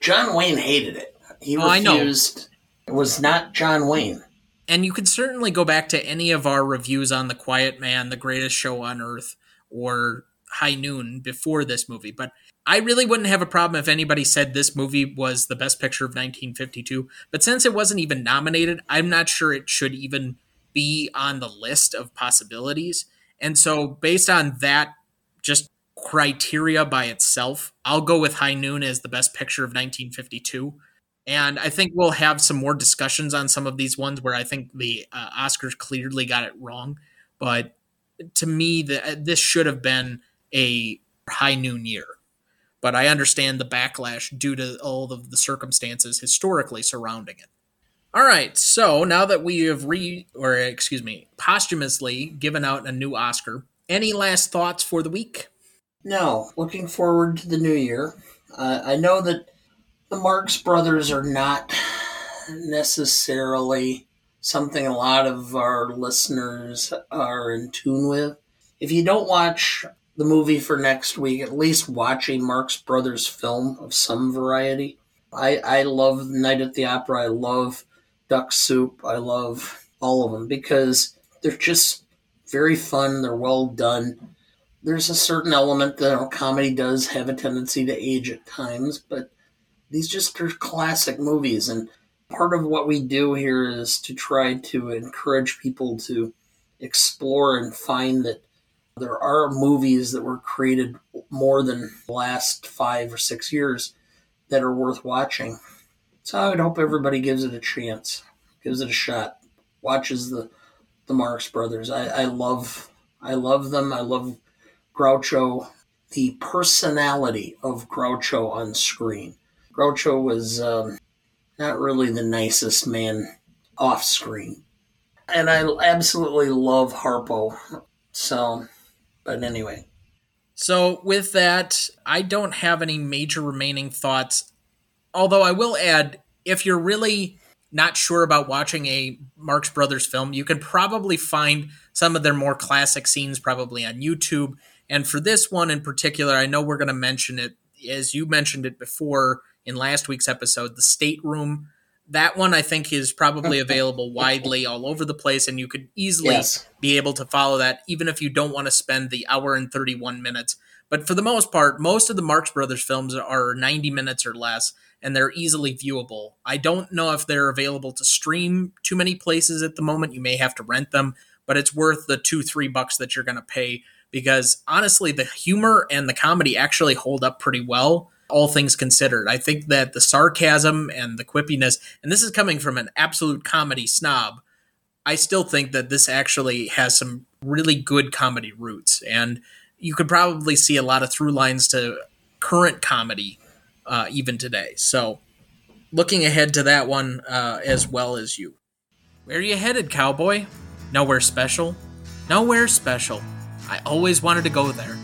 S2: John Wayne hated it. He
S1: Oh,
S2: refused. It was not John Wayne.
S1: And you could certainly go back to any of our reviews on The Quiet Man, The Greatest Show on Earth, or High Noon before this movie. But I really wouldn't have a problem if anybody said this movie was the best picture of 1952. But since it wasn't even nominated, I'm not sure it should even be on the list of possibilities. And so, based on that just criteria by itself, I'll go with High Noon as the best picture of 1952. And I think we'll have some more discussions on some of these ones where I think the uh, Oscars clearly got it wrong. But to me, the, this should have been a high noon year. But I understand the backlash due to all of the circumstances historically surrounding it. All right, so now that we have re, or excuse me, posthumously given out a new Oscar, any last thoughts for the week?
S2: No, looking forward to the new year. Uh, I know that the Marx Brothers are not necessarily something a lot of our listeners are in tune with. If you don't watch the movie for next week, at least watch a Marx Brothers film of some variety. I, I love Night at the Opera. I love Duck Soup. I love all of them because they're just very fun. They're well done. There's a certain element that comedy does have a tendency to age at times, but these just are classic movies. And part of what we do here is to try to encourage people to explore and find that there are movies that were created more than the last five or six years that are worth watching. So I would hope everybody gives it a chance, gives it a shot, watches the the Marx Brothers. I, I love I love them. I love Groucho. The personality of Groucho on screen. Groucho was um, not really the nicest man off screen, and I absolutely love Harpo. So but anyway.
S1: So, with that, I don't have any major remaining thoughts. Although I will add, if you're really not sure about watching a Marx Brothers film, you can probably find some of their more classic scenes probably on YouTube. And for this one in particular, I know we're going to mention it as you mentioned it before in last week's episode, the stateroom that one I think is probably available widely all over the place, and you could easily yes. be able to follow that even if you don't want to spend the hour and 31 minutes. But for the most part, most of the Marx Brothers films are 90 minutes or less, and they're easily viewable. I don't know if they're available to stream too many places at the moment. You may have to rent them, but it's worth the two, three bucks that you're going to pay because honestly, the humor and the comedy actually hold up pretty well all things considered. I think that the sarcasm and the quippiness, and this is coming from an absolute comedy snob, I still think that this actually has some really good comedy roots. And you could probably see a lot of through lines to current comedy uh, even today. So looking ahead to that one uh, as well as you. Where are you headed, cowboy? Nowhere special? Nowhere special. I always wanted to go there.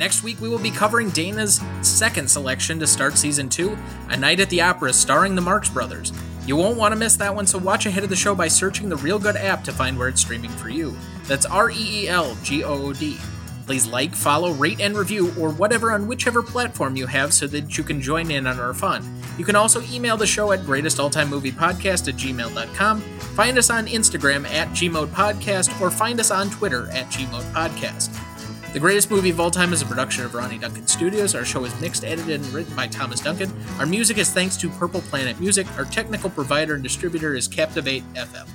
S1: Next week, we will be covering Dana's second selection to start season two A Night at the Opera starring the Marx Brothers. You won't want to miss that one, so watch ahead of the show by searching the Reelgood app to find where it's streaming for you. That's R E E L G O O D. Please like, follow, rate, and review, or whatever on whichever platform you have so that you can join in on our fun. You can also email the show at greatestalltimemoviepodcast at gmail.com, find us on Instagram at gmoatpodcast, or find us on Twitter at gmoatpodcast. The Greatest Movie of All Time is a production of Ronnie Duncan Studios. Our show is mixed, edited, and written by Thomas Duncan. Our music is thanks to Purple Planet Music. Our technical provider and distributor is Captivate FM.